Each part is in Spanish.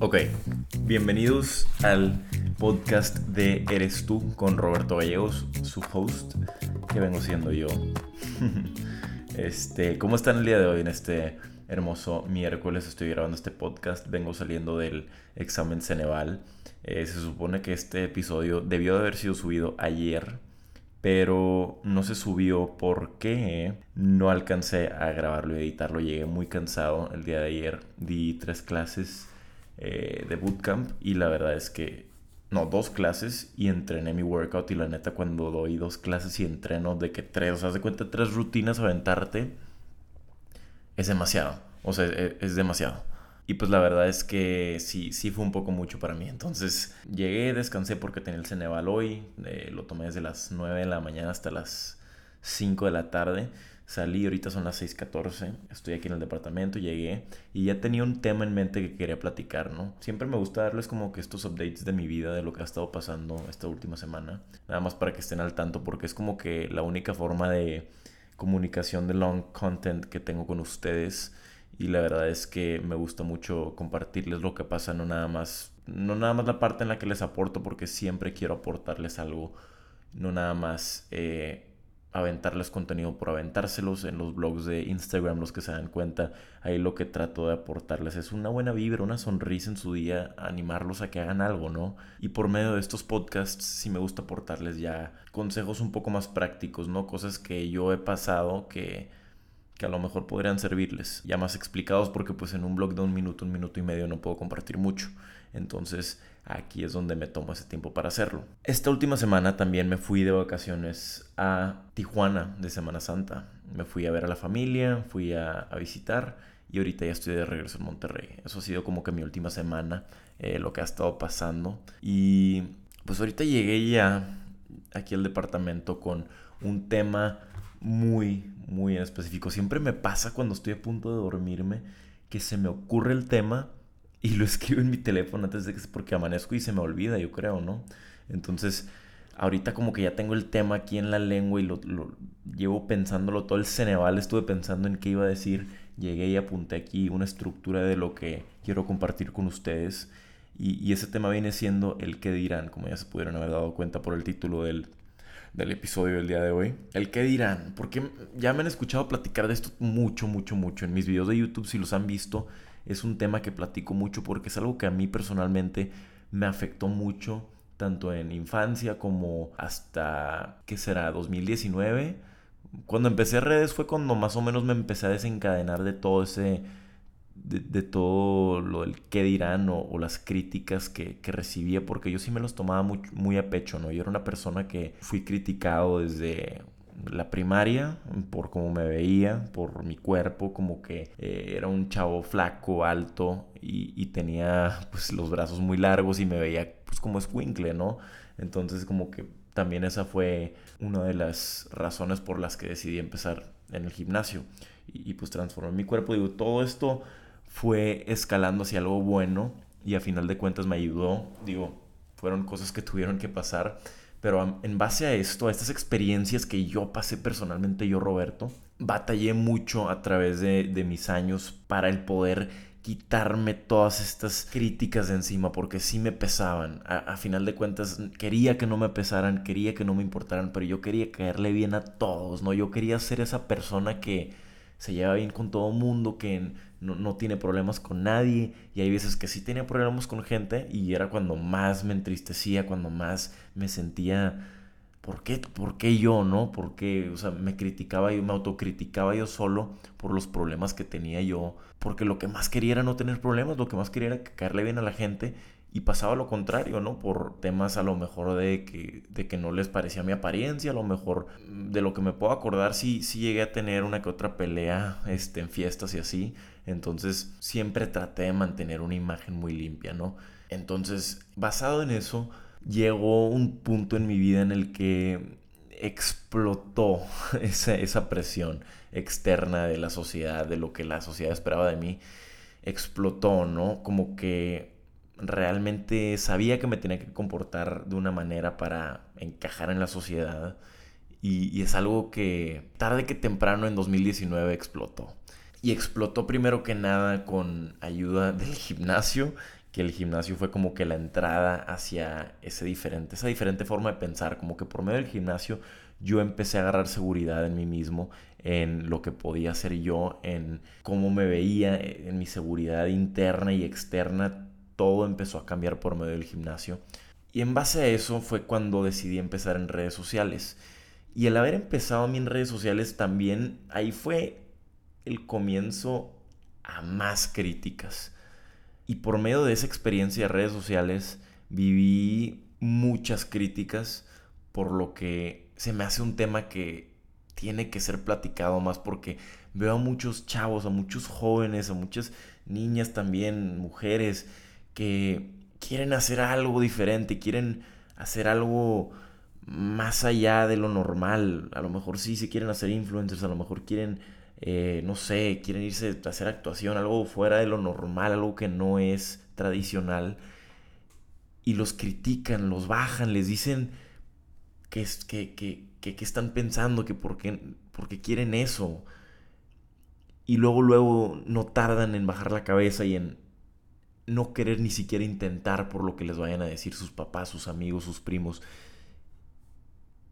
Ok, bienvenidos al podcast de Eres tú con Roberto Gallegos, su host, que vengo siendo yo. este, ¿cómo están el día de hoy en este hermoso miércoles? Estoy grabando este podcast, vengo saliendo del examen Ceneval. Eh, se supone que este episodio debió de haber sido subido ayer, pero no se subió porque no alcancé a grabarlo y editarlo. Llegué muy cansado el día de ayer. Di tres clases eh, de bootcamp y la verdad es que, no, dos clases y entrené mi workout y la neta cuando doy dos clases y entreno de que tres, o sea, de cuenta tres rutinas aventarte, es demasiado, o sea, es, es demasiado. Y pues la verdad es que sí, sí fue un poco mucho para mí. Entonces llegué, descansé porque tenía el Ceneval hoy. Eh, lo tomé desde las 9 de la mañana hasta las 5 de la tarde. Salí, ahorita son las 6:14, estoy aquí en el departamento, llegué y ya tenía un tema en mente que quería platicar, ¿no? Siempre me gusta darles como que estos updates de mi vida, de lo que ha estado pasando esta última semana, nada más para que estén al tanto porque es como que la única forma de comunicación de long content que tengo con ustedes y la verdad es que me gusta mucho compartirles lo que pasa, no nada más, no nada más la parte en la que les aporto porque siempre quiero aportarles algo, no nada más... Eh, aventarles contenido por aventárselos en los blogs de Instagram, los que se dan cuenta, ahí lo que trato de aportarles es una buena vibra, una sonrisa en su día, animarlos a que hagan algo, ¿no? Y por medio de estos podcasts sí me gusta aportarles ya consejos un poco más prácticos, ¿no? Cosas que yo he pasado que que a lo mejor podrían servirles, ya más explicados porque pues en un blog de un minuto, un minuto y medio no puedo compartir mucho. Entonces aquí es donde me tomo ese tiempo para hacerlo. Esta última semana también me fui de vacaciones a Tijuana de Semana Santa. Me fui a ver a la familia, fui a, visitar y ahorita ya estoy de regreso en Monterrey. Eso ha sido como que mi última semana, eh, lo que ha estado pasando. Y pues ahorita llegué ya aquí al departamento con un tema muy, muy en específico. Siempre me pasa cuando estoy a punto de dormirme que se me ocurre el tema y lo escribo en mi teléfono antes de que porque amanezco y se me olvida, yo creo, ¿no? Entonces, ahorita como que ya tengo el tema aquí en la lengua y lo, llevo pensándolo todo el Ceneval, estuve pensando en qué iba a decir, llegué y apunté aquí una estructura de lo que quiero compartir con ustedes. Y, y ese tema viene siendo el qué dirán, como ya se pudieron haber dado cuenta por el título del, del episodio del día de hoy. El qué dirán, porque ya me han escuchado platicar de esto mucho, mucho, mucho. En mis videos de YouTube, si los han visto, es un tema que platico mucho porque es algo que a mí personalmente me afectó mucho, tanto en infancia como hasta, ¿qué será? 2019. Cuando empecé redes fue cuando más o menos me empecé a desencadenar de todo ese, de, todo lo del qué dirán o, las críticas que, que, recibía, porque yo sí me los tomaba muy, muy a pecho, ¿no? Yo era una persona que fui criticado desde la primaria, por cómo me veía, por mi cuerpo, como que eh, era un chavo flaco, alto y, tenía pues los brazos muy largos y me veía pues como escuincle, ¿no? Entonces como que también esa fue una de las razones por las que decidí empezar en el gimnasio y, y pues transformé mi cuerpo. Digo, todo esto fue escalando hacia algo bueno y a final de cuentas me ayudó. Digo, fueron cosas que tuvieron que pasar pero en base a esto, a estas experiencias que yo pasé personalmente, yo Roberto, batallé mucho a través de, mis años para el poder quitarme todas estas críticas de encima porque sí me pesaban. A, final de cuentas quería que no me pesaran, quería que no me importaran, pero yo quería caerle bien a todos, ¿no? Yo quería ser esa persona que se lleva bien con todo mundo, que no, tiene problemas con nadie. Y hay veces que sí tenía problemas con gente y era cuando más me entristecía, cuando más me sentía, ¿por qué, ¿por qué yo, no? Porque, o sea, me criticaba yo, me autocriticaba yo solo por los problemas que tenía yo. Porque lo que más quería era no tener problemas, lo que más quería era caerle bien a la gente y pasaba lo contrario, ¿no? Por temas a lo mejor de que, de que no les parecía mi apariencia, a lo mejor de lo que me puedo acordar, sí, sí llegué a tener una que otra pelea este, en fiestas y así. Entonces siempre traté de mantener una imagen muy limpia, ¿no? Entonces, basado en eso, llegó un punto en mi vida en el que explotó esa, esa presión externa de la sociedad, de lo que la sociedad esperaba de mí, explotó, ¿no? Como que realmente sabía que me tenía que comportar de una manera para encajar en la sociedad. Y, es algo que tarde que temprano en 2019 explotó. Y explotó primero que nada con ayuda del gimnasio, que el gimnasio fue como que la entrada hacia ese diferente, esa diferente forma de pensar, como que por medio del gimnasio yo empecé a agarrar seguridad en mí mismo, en lo que podía hacer yo, en cómo me veía, en mi seguridad interna y externa, todo empezó a cambiar por medio del gimnasio. Y en base a eso fue cuando decidí empezar en redes sociales. Y el haber empezado a mí en redes sociales también, ahí fue el comienzo a más críticas. Y por medio de esa experiencia de redes sociales viví muchas críticas, por lo que se me hace un tema que tiene que ser platicado más porque veo a muchos chavos, a muchos jóvenes, a muchas niñas también, mujeres, que quieren hacer algo diferente, quieren hacer algo más allá de lo normal. A lo mejor sí se quieren hacer influencers, a lo mejor quieren, eh, no sé, quieren irse a hacer actuación, algo fuera de lo normal, algo que no es tradicional. Y los critican, los bajan, les dicen que, que, que, que, están pensando, que por qué, porque quieren eso. Y luego, luego no tardan en bajar la cabeza y en no querer ni siquiera intentar por lo que les vayan a decir sus papás, sus amigos, sus primos.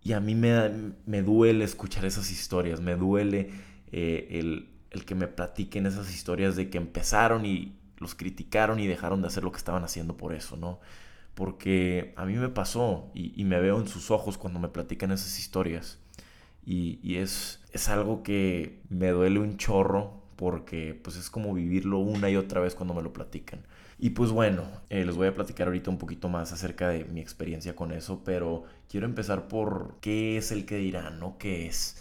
Y a mí me, me duele escuchar esas historias, me duele eh, el, el que me platiquen esas historias de que empezaron y los criticaron y dejaron de hacer lo que estaban haciendo por eso, ¿no? Porque a mí me pasó y, me veo en sus ojos cuando me platican esas historias. Y, es, es algo que me duele un chorro porque pues es como vivirlo una y otra vez cuando me lo platican. Y pues bueno, eh, les voy a platicar ahorita un poquito más acerca de mi experiencia con eso, pero quiero empezar por qué es el que dirán, ¿no? ¿Qué es?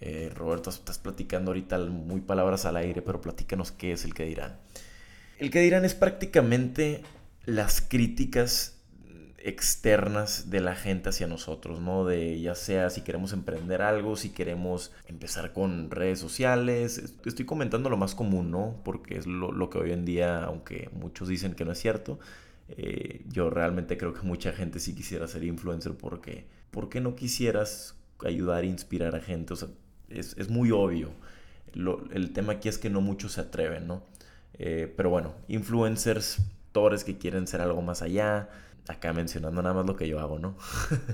Eh, Roberto, estás platicando ahorita muy palabras al aire, pero platícanos qué es el que dirán. El que dirán es prácticamente las críticas externas de la gente hacia nosotros, ¿no? De ya sea si queremos emprender algo, si queremos empezar con redes sociales. Estoy comentando lo más común, ¿no? Porque es lo, que hoy en día, aunque muchos dicen que no es cierto, eh, yo realmente creo que mucha gente sí quisiera ser influencer porque, ¿por qué no quisieras ayudar e inspirar a gente? O sea, es, muy obvio. el tema aquí es que no muchos se atreven, ¿no? Eh, pero bueno, influencers, actores que quieren ser algo más allá, acá mencionando nada más lo que yo hago, ¿no?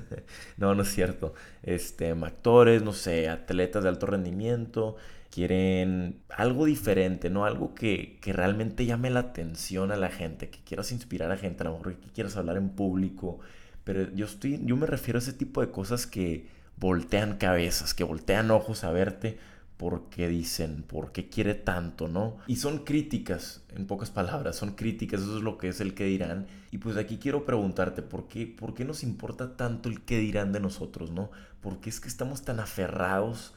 no, no es cierto. Este, actores, no sé, atletas de alto rendimiento, quieren algo diferente, ¿no? Algo que, que, realmente llame la atención a la gente, que quieras inspirar a gente, a lo mejor que quieras hablar en público, pero yo estoy, yo me refiero a ese tipo de cosas que voltean cabezas, que voltean ojos a verte por qué dicen, por qué quiere tanto, ¿no? Y son críticas, en pocas palabras, son críticas, eso es lo que es el que dirán. Y pues aquí quiero preguntarte, ¿por qué, por qué nos importa tanto el que dirán de nosotros, ¿no? ¿Por qué es que estamos tan aferrados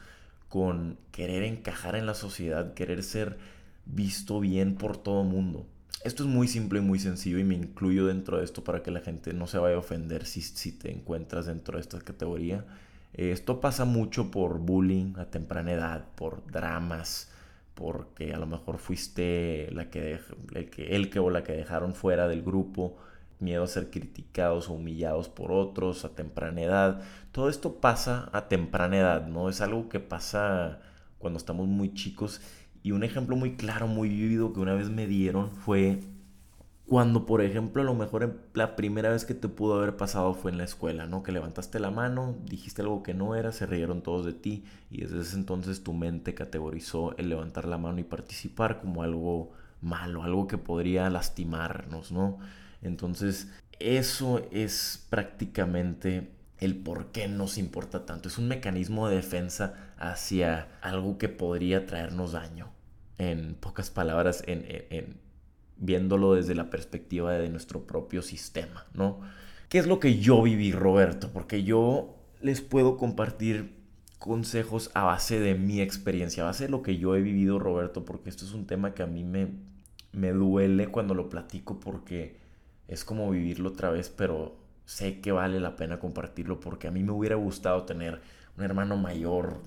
con querer encajar en la sociedad, querer ser visto bien por todo mundo? Esto es muy simple y muy sencillo y me incluyo dentro de esto para que la gente no se vaya a ofender si, si te encuentras dentro de esta categoría esto pasa mucho por bullying a temprana edad, por dramas, porque a lo mejor fuiste la que el, que, el que o la que dejaron fuera del grupo, miedo a ser criticados o humillados por otros a temprana edad. Todo esto pasa a temprana edad, ¿no? Es algo que pasa cuando estamos muy chicos. Y un ejemplo muy claro, muy vivido que una vez me dieron fue cuando, por ejemplo, a lo mejor la primera vez que te pudo haber pasado fue en la escuela, ¿no? Que levantaste la mano, dijiste algo que no era, se rieron todos de ti y desde ese entonces tu mente categorizó el levantar la mano y participar como algo malo, algo que podría lastimarnos, ¿no? Entonces, eso es prácticamente el por qué nos importa tanto. Es un mecanismo de defensa hacia algo que podría traernos daño. En pocas palabras, en, en viéndolo desde la perspectiva de nuestro propio sistema, ¿no? ¿Qué es lo que yo viví, Roberto? Porque yo les puedo compartir consejos a base de mi experiencia, a base de lo que yo he vivido, Roberto, porque esto es un tema que a mí me, me duele cuando lo platico porque es como vivirlo otra vez, pero sé que vale la pena compartirlo porque a mí me hubiera gustado tener un hermano mayor,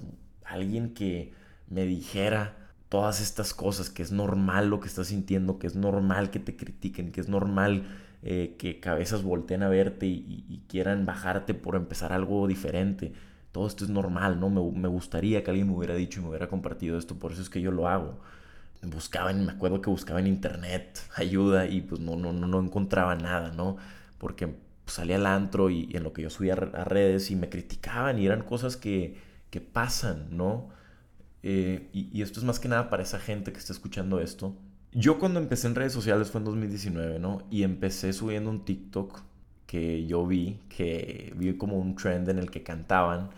alguien que me dijera, todas estas cosas, que es normal lo que estás sintiendo, que es normal que te critiquen, que es normal eh, que cabezas volteen a verte y, quieran bajarte por empezar algo diferente. Todo esto es normal, ¿no? Me, me, gustaría que alguien me hubiera dicho y me hubiera compartido esto, por eso es que yo lo hago. buscaba, me acuerdo que buscaba en internet ayuda y pues no, no, no encontraba nada, ¿no? Porque salía al antro y, en lo que yo subía a redes y me criticaban y eran cosas que, que pasan, ¿no? Eh, y, esto es más que nada para esa gente que está escuchando esto. Yo cuando empecé en redes sociales fue en 2019, ¿no? Y empecé subiendo un TikTok que yo vi, que vi como un trend en el que cantaban.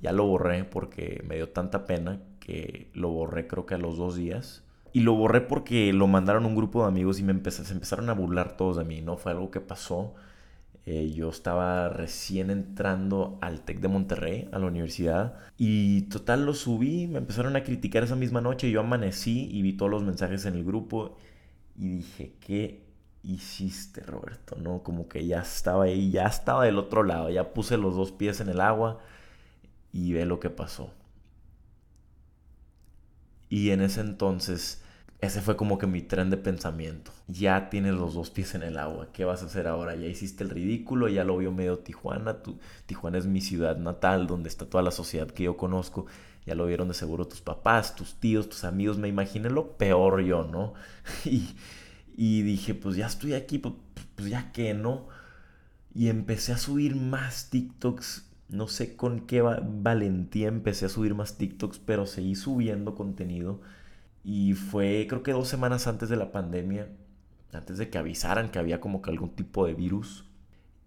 Ya lo borré porque me dio tanta pena que lo borré creo que a los dos días. Y lo borré porque lo mandaron un grupo de amigos y me se empezaron a burlar todos de mí, ¿no? Fue algo que pasó. Eh, yo estaba recién entrando al TEC de Monterrey, a la universidad, y total lo subí, me empezaron a criticar esa misma noche, yo amanecí y vi todos los mensajes en el grupo y dije, ¿qué hiciste Roberto? ¿No? Como que ya estaba ahí, ya estaba del otro lado, ya puse los dos pies en el agua y ve lo que pasó. Y en ese entonces ese fue como que mi tren de pensamiento. Ya tienes los dos pies en el agua. ¿Qué vas a hacer ahora? Ya hiciste el ridículo, ya lo vio medio Tijuana. Tijuana es mi ciudad natal, donde está toda la sociedad que yo conozco. Ya lo vieron de seguro tus papás, tus tíos, tus amigos. Me imaginé lo peor yo, ¿no? Y, y dije, pues ya estoy aquí, pues, pues ya que, ¿no? Y empecé a subir más TikToks. No sé con qué valentía empecé a subir más TikToks, pero seguí subiendo contenido y fue creo que dos semanas antes de la pandemia, antes de que avisaran que había como que algún tipo de virus.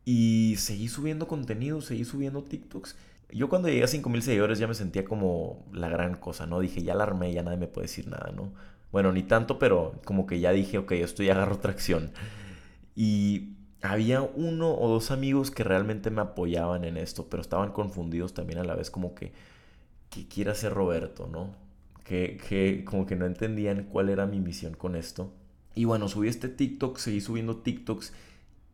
Y seguí subiendo contenido, seguí subiendo TikToks. Yo cuando llegué a 5000 seguidores ya me sentía como la gran cosa, ¿no? Dije, ya la armé, ya nadie me puede decir nada, ¿no? Bueno, ni tanto, pero como que ya dije, ok, esto ya agarro tracción. Y había uno o dos amigos que realmente me apoyaban en esto, pero estaban confundidos también a la vez como que, ¿qué quiere hacer Roberto, no? Que, como que no entendían cuál era mi misión con esto. Y bueno, subí este TikTok, seguí subiendo TikToks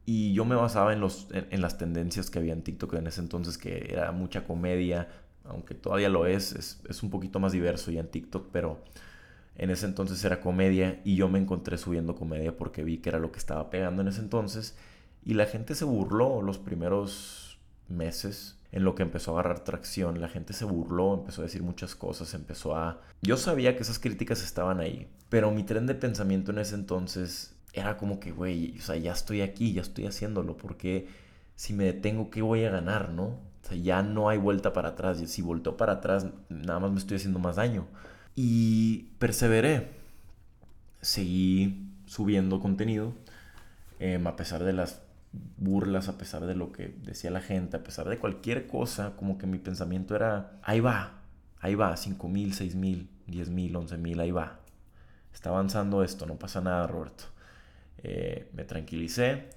y yo me basaba en, los, en, las tendencias que había en TikTok en ese entonces, que era mucha comedia, aunque todavía lo es, es, es un poquito más diverso ya en TikTok, pero en ese entonces era comedia y yo me encontré subiendo comedia porque vi que era lo que estaba pegando en ese entonces y la gente se burló los primeros meses en lo que empezó a agarrar tracción. La gente se burló, empezó a decir muchas cosas, empezó a... Yo sabía que esas críticas estaban ahí, pero mi tren de pensamiento en ese entonces era como que, güey, o sea, ya estoy aquí, ya estoy haciéndolo, porque si me detengo, ¿qué voy a ganar, no? O sea, ya no hay vuelta para atrás, y si volteo para atrás, nada más me estoy haciendo más daño. Y perseveré, seguí subiendo contenido, em, a pesar de las burlas, a pesar de lo que decía la gente, a pesar de cualquier cosa, como que mi pensamiento era, ahí va, ahí va, 5 mil, 6 mil, 10 mil, 11 mil, ahí va. Está avanzando esto, no pasa nada, Roberto. Eh, me tranquilicé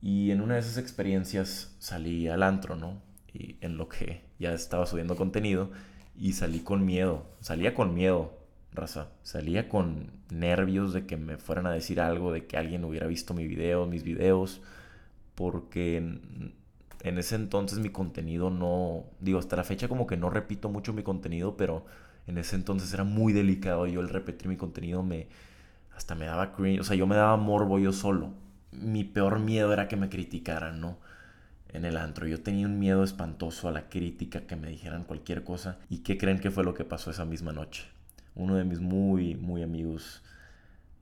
y en una de esas experiencias salí al antro, ¿no? Y en lo que ya estaba subiendo contenido y salí con miedo, salía con miedo, raza. Salía con nervios de que me fueran a decir algo, de que alguien hubiera visto mi video, mis videos porque en, ese entonces mi contenido no, digo, hasta la fecha como que no repito mucho mi contenido, pero en ese entonces era muy delicado yo el repetir mi contenido me, hasta me daba cringe, o sea, yo me daba morbo yo solo. Mi peor miedo era que me criticaran, ¿no? En el antro. Yo tenía un miedo espantoso a la crítica, que me dijeran cualquier cosa. ¿Y qué creen que fue lo que pasó esa misma noche? Uno de mis muy, muy amigos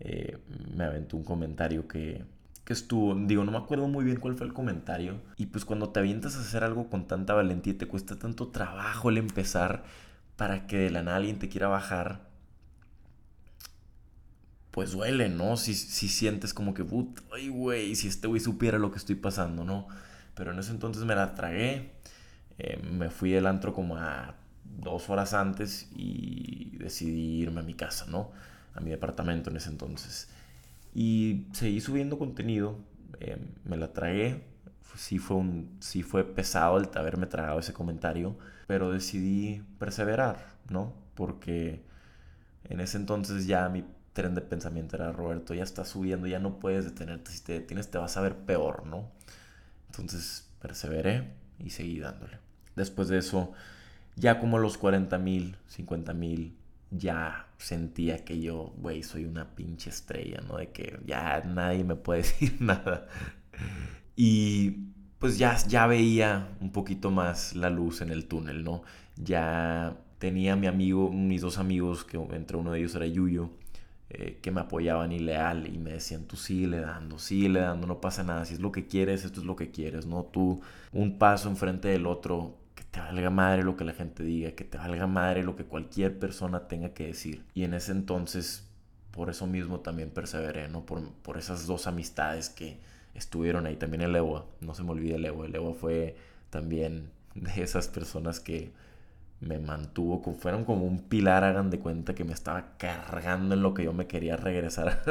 eh, me aventó un comentario que que estuvo, digo, no me acuerdo muy bien cuál fue el comentario. Y pues cuando te avientas a hacer algo con tanta valentía y te cuesta tanto trabajo el empezar para que de la nada alguien te quiera bajar, pues duele, ¿no? Si, si sientes como que, ay, güey, si este güey supiera lo que estoy pasando, ¿no? Pero en ese entonces me la tragué. Eh, me fui del antro como a dos horas antes y decidí irme a mi casa, ¿no? A mi departamento en ese entonces. Y seguí subiendo contenido, eh, me la tragué, sí fue, un, sí fue pesado el haberme tragado ese comentario, pero decidí perseverar, ¿no? Porque en ese entonces ya mi tren de pensamiento era, Roberto, ya estás subiendo, ya no puedes detenerte, si te detienes te vas a ver peor, ¿no? Entonces perseveré y seguí dándole. Después de eso, ya como los 40 mil, 50 mil, ya sentía que yo, güey, soy una pinche estrella, ¿no? De que ya nadie me puede decir nada. Y pues ya, ya veía un poquito más la luz en el túnel, ¿no? Ya tenía mi amigo, mis dos amigos, que entre uno de ellos era Yuyo, eh, que me apoyaban y leal y me decían, tú sigue dando, sigue dando, no pasa nada, si es lo que quieres, esto es lo que quieres, no tú un paso enfrente del otro, te valga madre lo que la gente diga, que te valga madre lo que cualquier persona tenga que decir. Y en ese entonces, por eso mismo también perseveré, ¿no? Por, por esas dos amistades que estuvieron ahí, también el Ewa, no se me olvide el Ewa, el Ewa fue también de esas personas que me mantuvo, fueron como un pilar, hagan de cuenta que me estaba cargando en lo que yo me quería regresar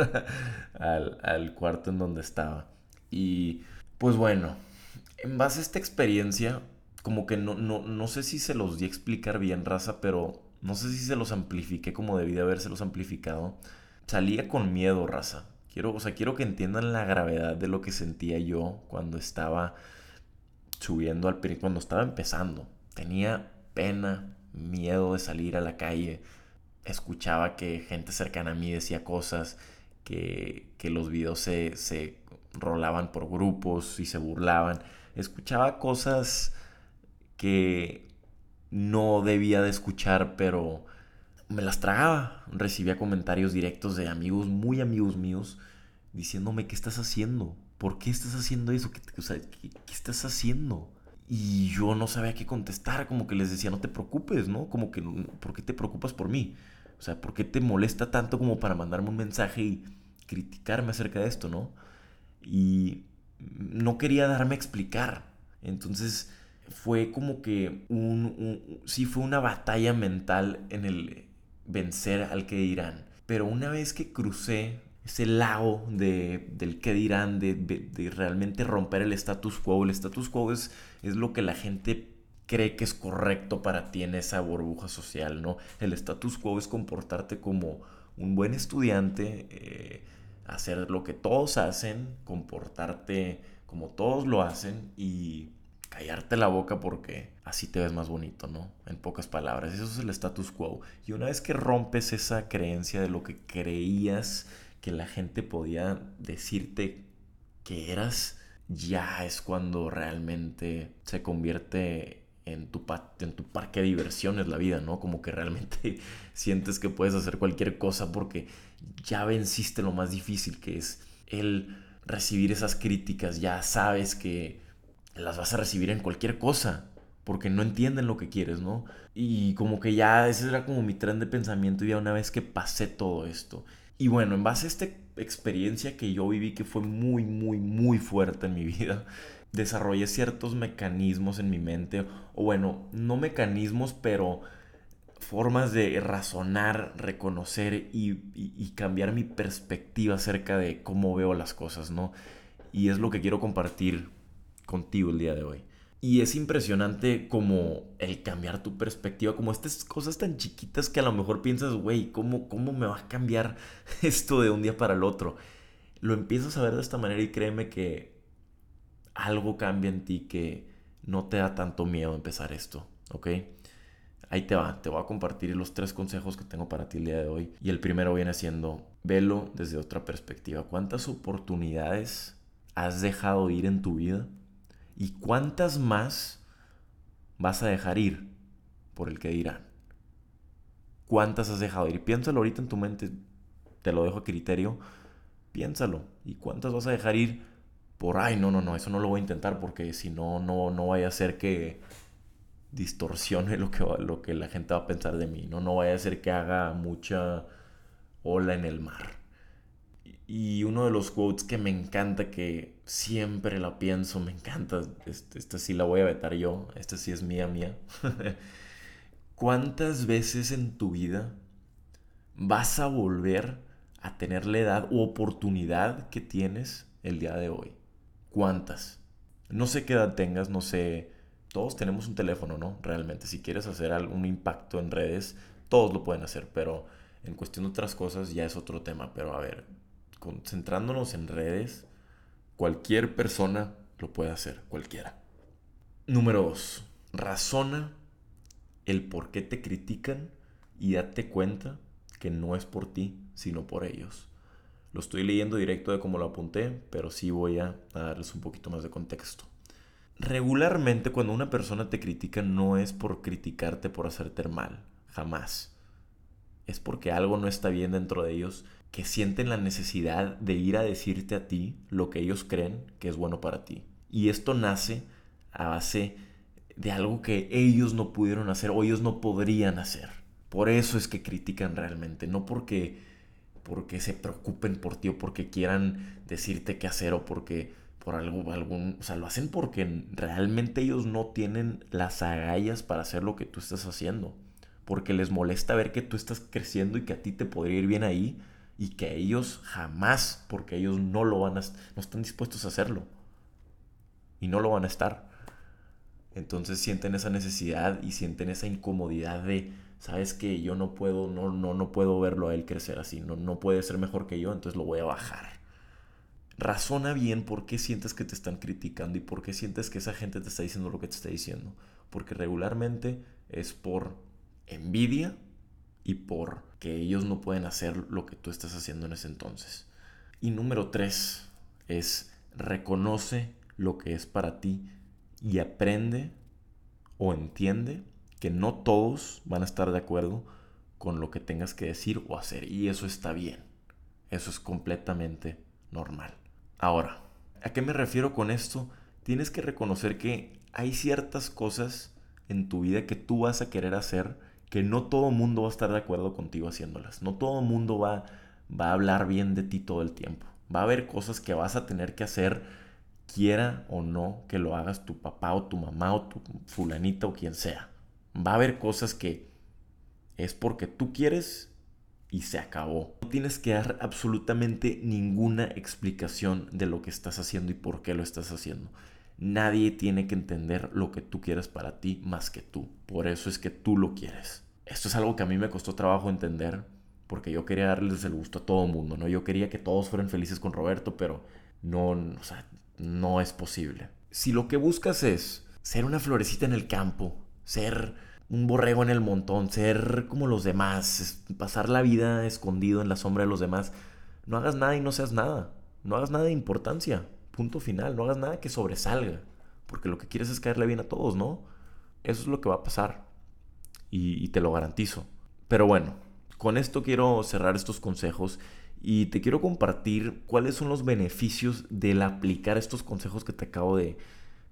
al, cuarto en donde estaba. Y pues bueno, en base a esta experiencia, como que no, no, no sé si se los di a explicar bien, raza, pero no sé si se los amplifiqué como debí de habérselos amplificado. Salía con miedo, raza. Quiero, o sea, quiero que entiendan la gravedad de lo que sentía yo cuando estaba subiendo al cuando estaba empezando. Tenía pena, miedo de salir a la calle. Escuchaba que gente cercana a mí decía cosas, que, los videos se, se rolaban por grupos y se burlaban. Escuchaba cosas que no debía de escuchar, pero me las tragaba. Recibía comentarios directos de amigos, muy amigos míos, diciéndome, ¿qué estás haciendo? ¿Por qué estás haciendo eso? ¿Qué, ¿qué, qué estás haciendo? Y yo no sabía qué contestar, como que les decía, no te preocupes, ¿no? Como que, ¿por qué te preocupas por mí? O sea, ¿por qué te molesta tanto como para mandarme un mensaje y criticarme acerca de esto, ¿no? Y no quería darme a explicar. Entonces fue como que un, sí fue una batalla mental en el vencer al que dirán. Pero una vez que crucé ese lago de, del qué dirán, de, de, realmente romper el status quo. El status quo es, es lo que la gente cree que es correcto para ti en esa burbuja social, ¿no? El status quo es comportarte como un buen estudiante, eh, hacer lo que todos hacen, comportarte como todos lo hacen y callarte la boca porque así te ves más bonito, ¿no? En pocas palabras, eso es el status quo. Y una vez que rompes esa creencia de lo que creías que la gente podía decirte que eras, ya es cuando realmente se convierte en tu, parque de diversiones la vida, ¿no? Como que realmente sientes que puedes hacer cualquier cosa porque ya venciste lo más difícil que es el recibir esas críticas, ya sabes que las vas a recibir en cualquier cosa porque no entienden lo que quieres, ¿no? Y como que ya ese era como mi tren de pensamiento ya una vez que pasé todo esto y bueno, en base a esta experiencia que yo viví, que fue muy, muy, muy fuerte en mi vida, desarrollé ciertos mecanismos en mi mente, o bueno, no mecanismos, pero formas de razonar, reconocer y, cambiar mi perspectiva acerca de cómo veo las cosas, ¿no? Y es lo que quiero compartir contigo el día de hoy. Y es impresionante como el cambiar tu perspectiva, como estas cosas tan chiquitas que a lo mejor piensas, güey, ¿cómo, ¿cómo me va a cambiar esto de un día para el otro? Lo empiezas a ver de esta manera y créeme que algo cambia en ti que no te da tanto miedo empezar esto, ¿ok? Ahí te va, te voy a compartir los tres consejos que tengo para ti el día de hoy. Y el primero viene siendo, velo desde otra perspectiva. ¿Cuántas oportunidades has dejado ir en tu vida? ¿Y cuántas más vas a dejar ir por el que dirán? ¿Cuántas has dejado ir? Piénsalo ahorita en tu mente, te lo dejo a criterio. Piénsalo. ¿Y cuántas vas a dejar ir por, ay, no, no, no, eso no lo voy a intentar porque si no, no, no vaya a ser que distorsione lo que, lo que la gente va a pensar de mí, ¿no? No vaya a ser que haga mucha ola en el mar. Y uno de los quotes que me encanta, que siempre la pienso, me encanta, este, esta sí la voy a vetar yo, esta sí es mía, mía. ¿Cuántas veces en tu vida vas a volver a tener la edad u oportunidad que tienes el día de hoy? ¿Cuántas? No sé qué edad tengas, no sé. Todos tenemos un teléfono, ¿no? Realmente, si quieres hacer algún impacto en redes, todos lo pueden hacer, pero en cuestión de otras cosas ya es otro tema. Pero a ver, concentrándonos en redes, cualquier persona lo puede hacer, cualquiera. Número 2. Razona el por qué te critican y date cuenta que no es por ti, sino por ellos. Lo estoy leyendo directo de cómo lo apunté, pero sí voy a darles un poquito más de contexto. Regularmente cuando una persona te critica no es por criticarte por hacerte mal, jamás. es porque algo no está bien dentro de ellos, que sienten la necesidad de ir a decirte a ti lo que ellos creen que es bueno para ti. Y esto nace a base de algo que ellos no pudieron hacer o ellos no podrían hacer. Por eso es que critican realmente, no porque, porque se preocupen por ti o porque quieran decirte qué hacer o porque por algo, algún, o sea, lo hacen porque realmente ellos no tienen las agallas para hacer lo que tú estás haciendo. Porque les molesta ver que tú estás creciendo y que a ti te podría ir bien ahí y que ellos jamás, porque ellos no lo van a, no están dispuestos a hacerlo. Y no lo van a estar. Entonces sienten esa necesidad y sienten esa incomodidad de, sabes que yo no puedo, no, no, no puedo verlo a él crecer así, no, no puede ser mejor que yo, entonces lo voy a bajar. Razona bien por qué sientes que te están criticando y por qué sientes que esa gente te está diciendo lo que te está diciendo. Porque regularmente es por envidia y por que ellos no pueden hacer lo que tú estás haciendo en ese entonces. Y número tres es reconoce lo que es para ti y aprende o entiende que no todos van a estar de acuerdo con lo que tengas que decir o hacer. Y eso está bien. Eso es completamente normal. Ahora, ¿a qué me refiero con esto? Tienes que reconocer que hay ciertas cosas en tu vida que tú vas a querer hacer que no todo mundo va a estar de acuerdo contigo haciéndolas. No todo mundo va, va a hablar bien de ti todo el tiempo. Va a haber cosas que vas a tener que hacer quiera o no que lo hagas tu papá o tu mamá o tu fulanita o quien sea. Va a haber cosas que es porque tú quieres y se acabó. No tienes que dar absolutamente ninguna explicación de lo que estás haciendo y por qué lo estás haciendo. Nadie tiene que entender lo que tú quieres para ti más que tú. Por eso es que tú lo quieres. Esto es algo que a mí me costó trabajo entender porque yo quería darles el gusto a todo el mundo, ¿no? Yo quería que todos fueran felices con Roberto, pero no, o sea, no es posible. Si lo que buscas es ser una florecita en el campo, ser un borrego en el montón, ser como los demás, pasar la vida escondido en la sombra de los demás, no hagas nada y no seas nada. No hagas nada de importancia. Punto final. No hagas nada que sobresalga. Porque lo que quieres es caerle bien a todos, ¿no? Eso es lo que va a pasar. Y, te lo garantizo. Pero bueno, con esto quiero cerrar estos consejos y te quiero compartir cuáles son los beneficios del aplicar estos consejos que te acabo de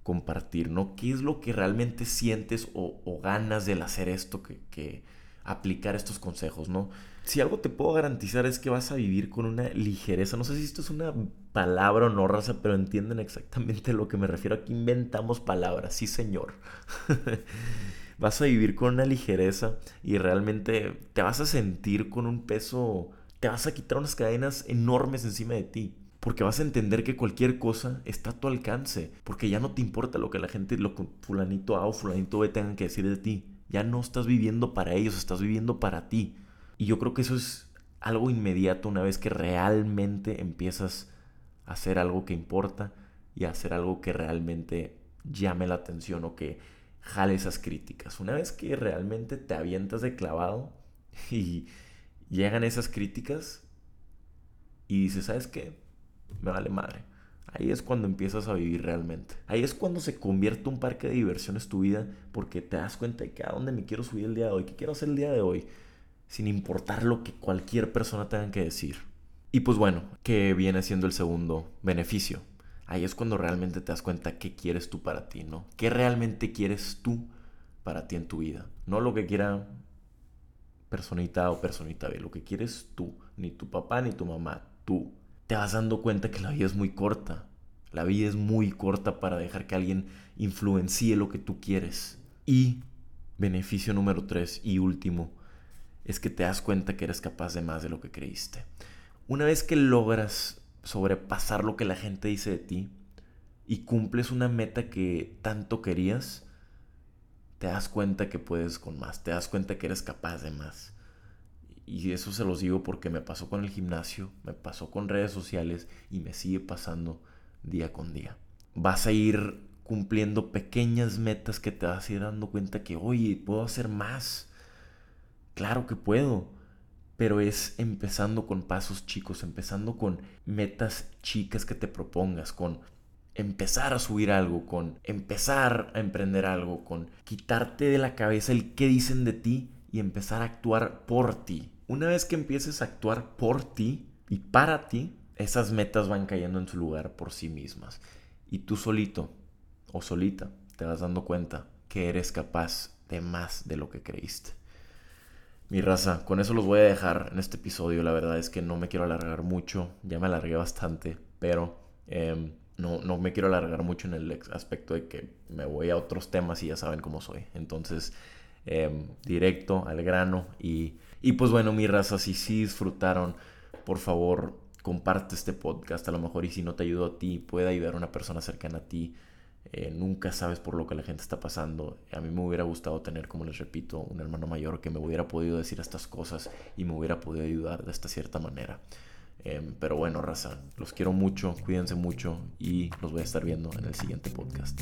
compartir, ¿no? ¿Qué es lo que realmente sientes o, ganas del hacer esto, que, aplicar estos consejos, ¿no? Si algo te puedo garantizar es que vas a vivir con una ligereza, no sé si esto es una palabra o no raza, pero entienden exactamente lo que me refiero. Aquí inventamos palabras, sí señor. vas a vivir con una ligereza y realmente te vas a sentir con un peso te vas a quitar unas cadenas enormes encima de ti. Porque vas a entender que cualquier cosa está a tu alcance. Porque ya no te importa lo que la gente, lo que fulanito A o fulanito B tengan que decir de ti. Ya no estás viviendo para ellos, estás viviendo para ti. Y yo creo que eso es algo inmediato una vez que realmente empiezas a hacer algo que importa y a hacer algo que realmente llame la atención o que jale esas críticas. Una vez que realmente te avientas de clavado y llegan esas críticas y dices, ¿sabes qué? Me vale madre. Ahí es cuando empiezas a vivir realmente. Ahí es cuando se convierte un parque de diversiones tu vida porque te das cuenta de que a dónde me quiero subir el día de hoy, qué quiero hacer el día de hoy, sin importar lo que cualquier persona tenga que decir. Y pues bueno, que viene siendo el segundo beneficio. Ahí es cuando realmente te das cuenta qué quieres tú para ti, ¿no? ¿Qué realmente quieres tú para ti en tu vida? No lo que quiera personita o personita B, lo que quieres tú, ni tu papá ni tu mamá, tú. Te vas dando cuenta que la vida es muy corta. La vida es muy corta para dejar que alguien influencie lo que tú quieres. Y beneficio número tres y último es que te das cuenta que eres capaz de más de lo que creíste. Una vez que logras sobrepasar lo que la gente dice de ti y cumples una meta que tanto querías, te das cuenta que puedes con más, te das cuenta que eres capaz de más. Y eso se los digo porque me pasó con el gimnasio, me pasó con redes sociales y me sigue pasando día con día. Vas a ir cumpliendo pequeñas metas que te vas a ir dando cuenta que, oye, puedo hacer más. Claro que puedo, pero es empezando con pasos chicos, empezando con metas chicas que te propongas, con empezar a subir algo, con empezar a emprender algo, con quitarte de la cabeza el qué dicen de ti y empezar a actuar por ti. una vez que empieces a actuar por ti y para ti, esas metas van cayendo en su lugar por sí mismas. Y tú solito o solita te vas dando cuenta que eres capaz de más de lo que creíste. Mi raza, con eso los voy a dejar en este episodio. La verdad es que no me quiero alargar mucho, ya me alargué bastante, pero em, no, no me quiero alargar mucho en el aspecto de que me voy a otros temas y ya saben cómo soy. Entonces, em, directo al grano y, y pues bueno, mi raza, si sí disfrutaron, por favor, comparte este podcast. A lo mejor y si no te ayudo a ti, puede ayudar a una persona cercana a ti. Eh, nunca sabes por lo que la gente está pasando. A mí me hubiera gustado tener, como les repito, un hermano mayor que me hubiera podido decir estas cosas y me hubiera podido ayudar de esta cierta manera. Em, pero bueno, raza, los quiero mucho, cuídense mucho y los voy a estar viendo en el siguiente podcast.